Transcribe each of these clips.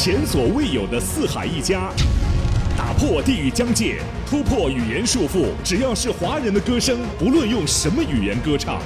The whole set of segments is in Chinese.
前所未有的四海一家，打破地域疆界，突破语言束缚。只要是华人的歌声，不论用什么语言歌唱，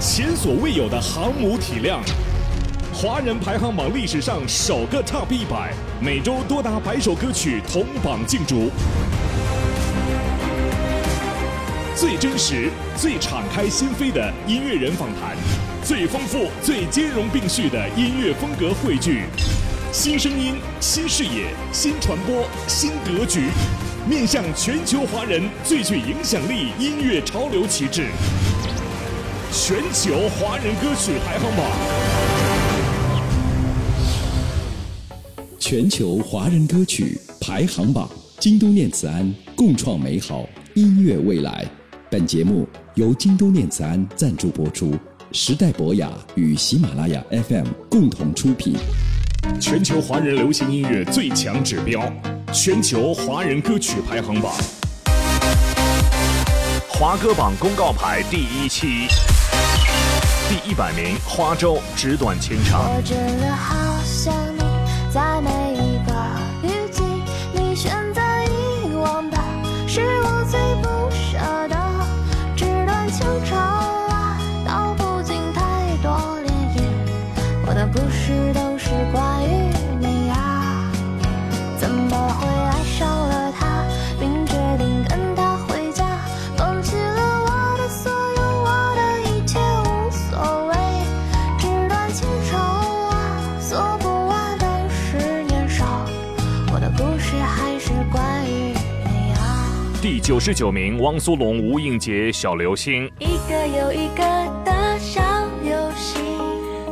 前所未有的航母体量。华人排行榜历史上首个 Top 一百，每周多达百首歌曲同榜竞逐。最真实、最敞开心扉的音乐人访谈，最丰富、最兼容并蓄的音乐风格汇聚。新声音、新视野、新传播、新格局，面向全球华人最具影响力音乐潮流旗帜——全球华人歌曲排行榜。全球华人歌曲排行榜，京都念慈庵共创美好音乐未来。本节目由京都念慈庵赞助播出，时代博雅与喜马拉雅 FM 共同出品。全球华人流行音乐最强指标，全球华人歌曲排行榜，华歌榜公告牌第一期，第一百名，花粥纸短情长。我真的好想十九名，汪苏泷、吴映洁《小流星》。一个又一个的小游戏，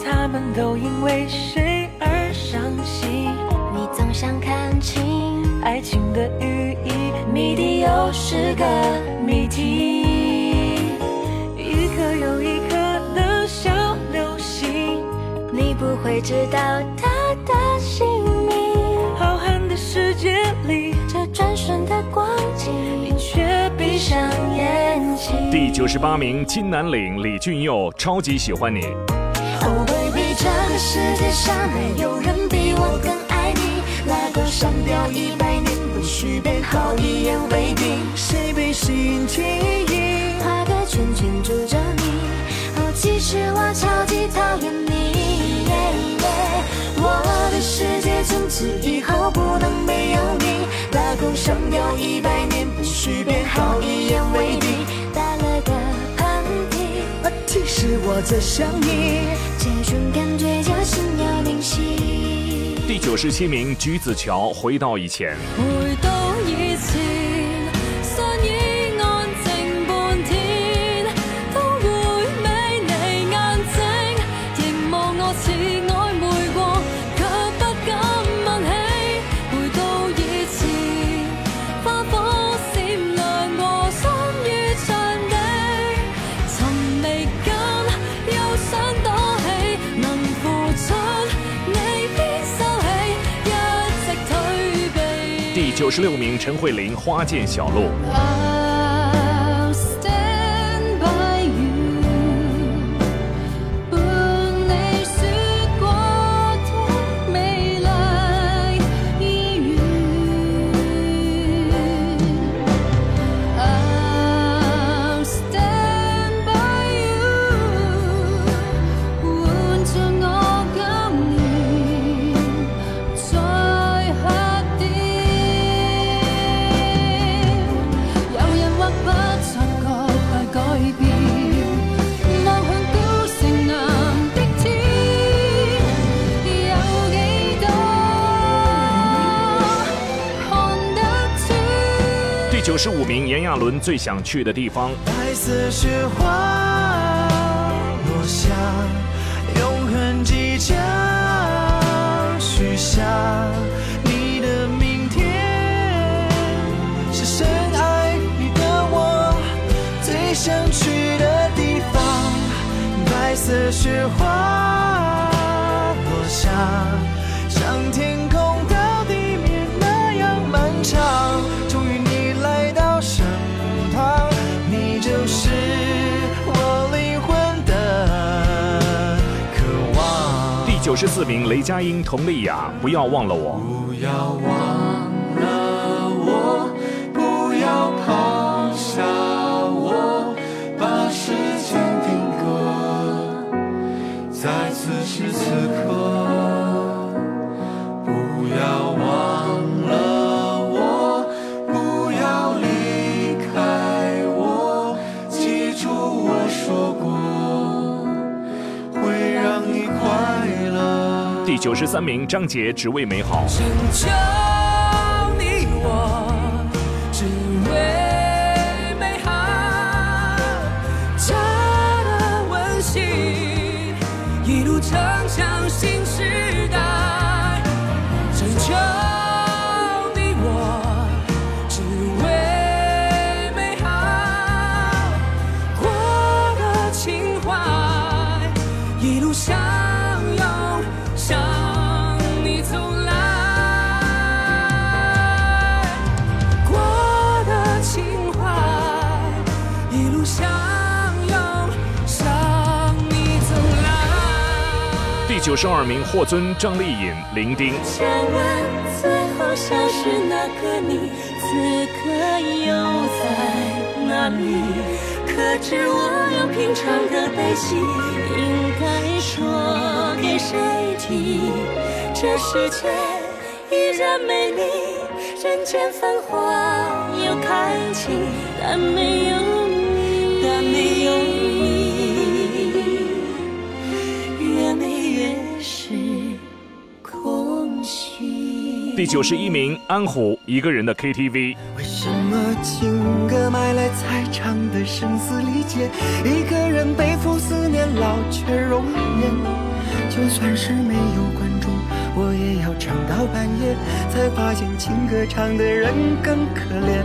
他们都因为谁而伤心？你总想看清，爱情的寓意，谜底又是个谜题。一颗又一颗的小流星，你不会知道它第九十八名，金南岭、李俊佑，超级喜欢你。Oh baby，这个世界上没有人比我更爱你。拉钩上吊一百年，不许变好，一言为定。谁？画个圈圈住着你。哦，其实我超级讨厌你。我的世界从此以后不能没有你。拉钩上吊一百年，不许变好，一言为定。我在想你。这种感觉叫心有灵犀。第九十七名，橘子桥《回到以前》。回到第九十六名，陈慧琳《花见小鹿》。九十五名，炎亚纶《最想去的地方》。白色雪花落下，永恒即将许下。你的明天是深爱你的我最想去的地方。白色雪花九十四名，雷佳音、佟丽娅，不要忘了我。三名，张杰，只为美好。九十二名，霍尊、张丽颖、林丁。千万最后消失那个你，此刻又在哪里？可知我有平常的悲喜，应该说给谁听？这世界依然美丽，人间繁华又开启，但没第九十一名，安虎，一个人的 KTV。为什么情歌买来才唱的声嘶力竭？一个人背负思念，老却容颜。就算是没有观众，我也要唱到半夜，才发现情歌唱的人更可怜。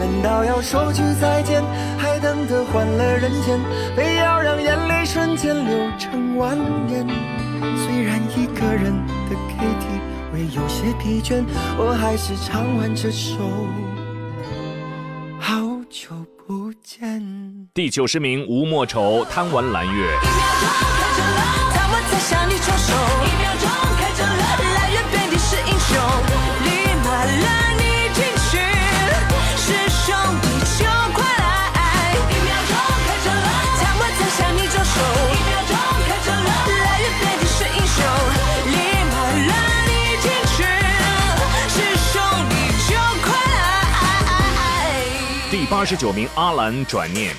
难道要说句再见，还等得换了人间？非要让眼泪瞬间流成蜿蜒？虽然一个人的 KTV 会有些疲倦，我还是唱完这首。好久不见。第九十名，吴莫愁，贪玩蓝月。一秒钟开着了，他们在向你招手。八十九名，阿兰，转念。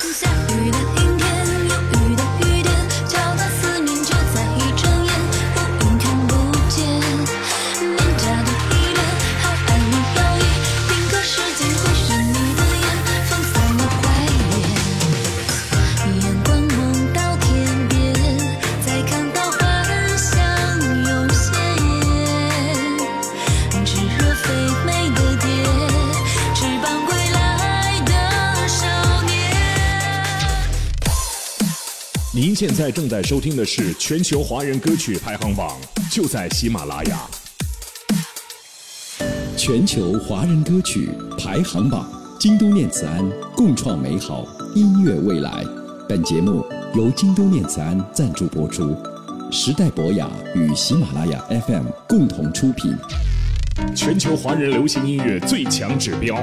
现在正在收听的是全球华人歌曲排行榜，就在喜马拉雅。全球华人歌曲排行榜，京都念慈庵共创美好音乐未来。本节目由京都念慈庵赞助播出，时代博雅与喜马拉雅 FM 共同出品。全球华人流行音乐最强指标，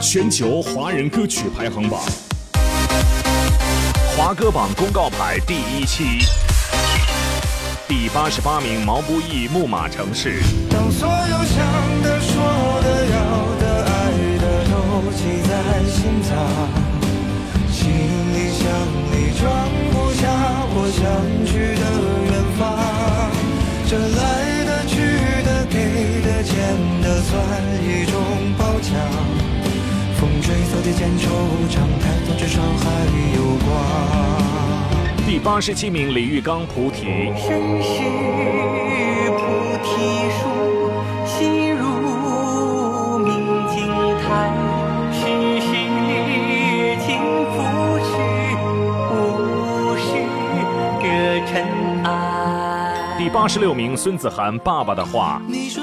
全球华人歌曲排行榜，华歌榜公告牌第一期，第八十八名，毛不易《木马城市》。当所有想的、说的、要的、爱的都记在心脏，行李箱里装不下我想去的远方。这来的、去的、给的、欠的，算一种褒奖。风吹草低见惆怅，八十七名，李玉刚《菩提》。身是菩提树，心如明镜台，世事尽付之，无事惹尘埃。第八十六名，孙子涵《爸爸的话》。你说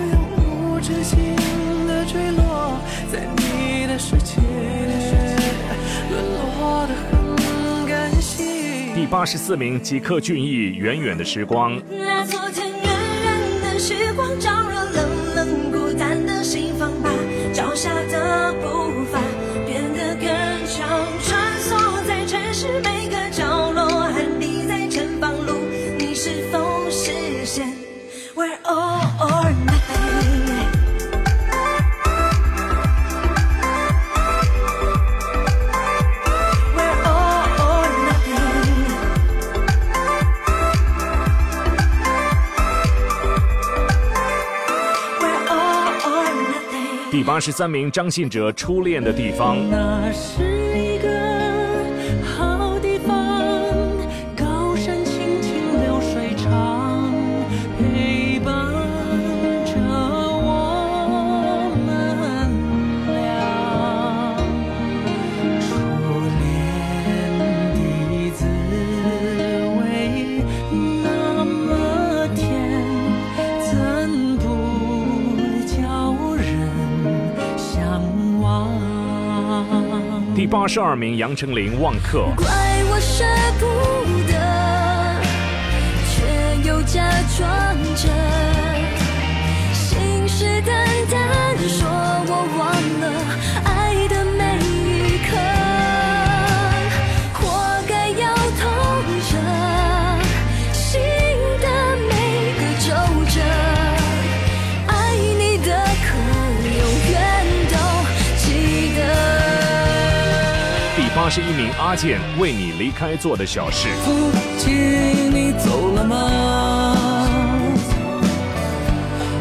八十四名，吉克隽逸《远远的时光》。那昨天远远的时光，照热冷冷孤单的心房，把脚下的步伐变得更长，穿梭在城市每个角落，寒滴在前方路，你是否实现？We're all or nothing。第八十三名，张信哲《初恋的地方》。十二名，杨丞琳《忘客》。怪我舍不得，却又假装着，第八十一名，阿健《为你离开做的小事》。父亲，你走了吗？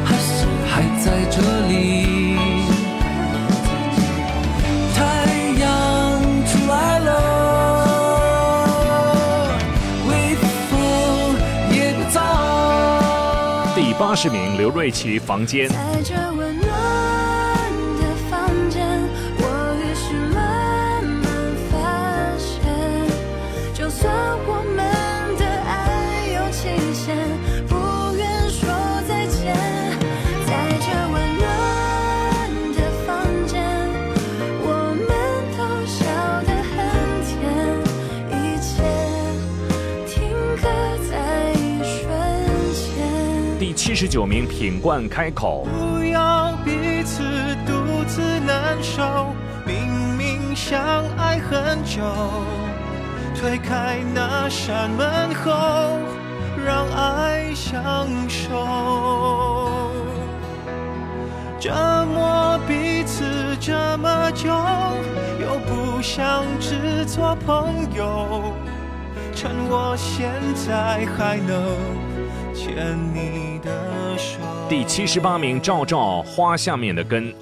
还是还在这里？太阳出来了，微风也不早。第八十名，刘瑞琦《房间》。在这十九名，品冠开口。不要彼此独自难受，明明相爱很久，推开那扇门后，让爱相守。折磨彼此这么久，又不想只做朋友，趁我现在还能牵你。第七十八名，照照《花下面的根》。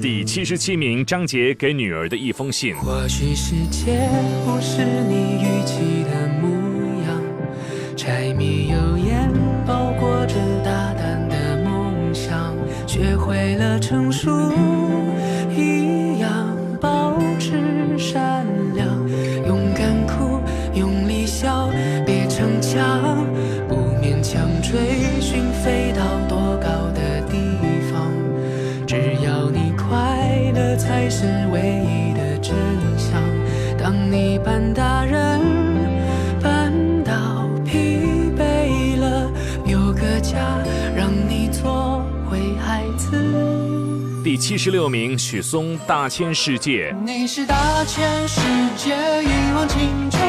第七十七名，张杰给女儿的一封信。或许世界不是你预期的模样，柴米油盐包裹着大胆的梦想，学会了成熟让你做回孩子。第七十六名，许嵩《大千世界》。你是大千世界一汪清泉，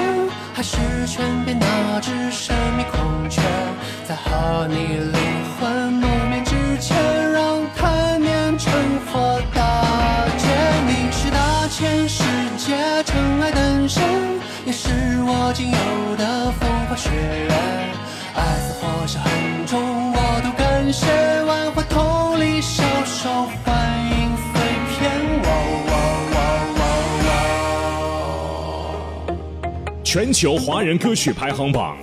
还是泉边那只神秘孔雀？在和你灵魂面之前，让贪念。你是大千世界尘埃，也是我仅有的风花雪月。爱似火烧很重，我都感谢。万花筒里小手欢迎碎片。哇哇哇哇哇！全球华人歌曲排行榜，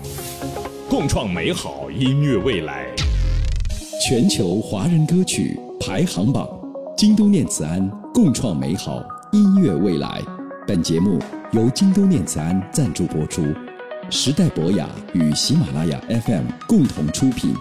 共创美好音乐未来。全球华人歌曲排行榜，京都念慈庵共创美好音乐未来。本节目由京都念慈庵赞助播出，时代博雅与喜马拉雅 FM 共同出品。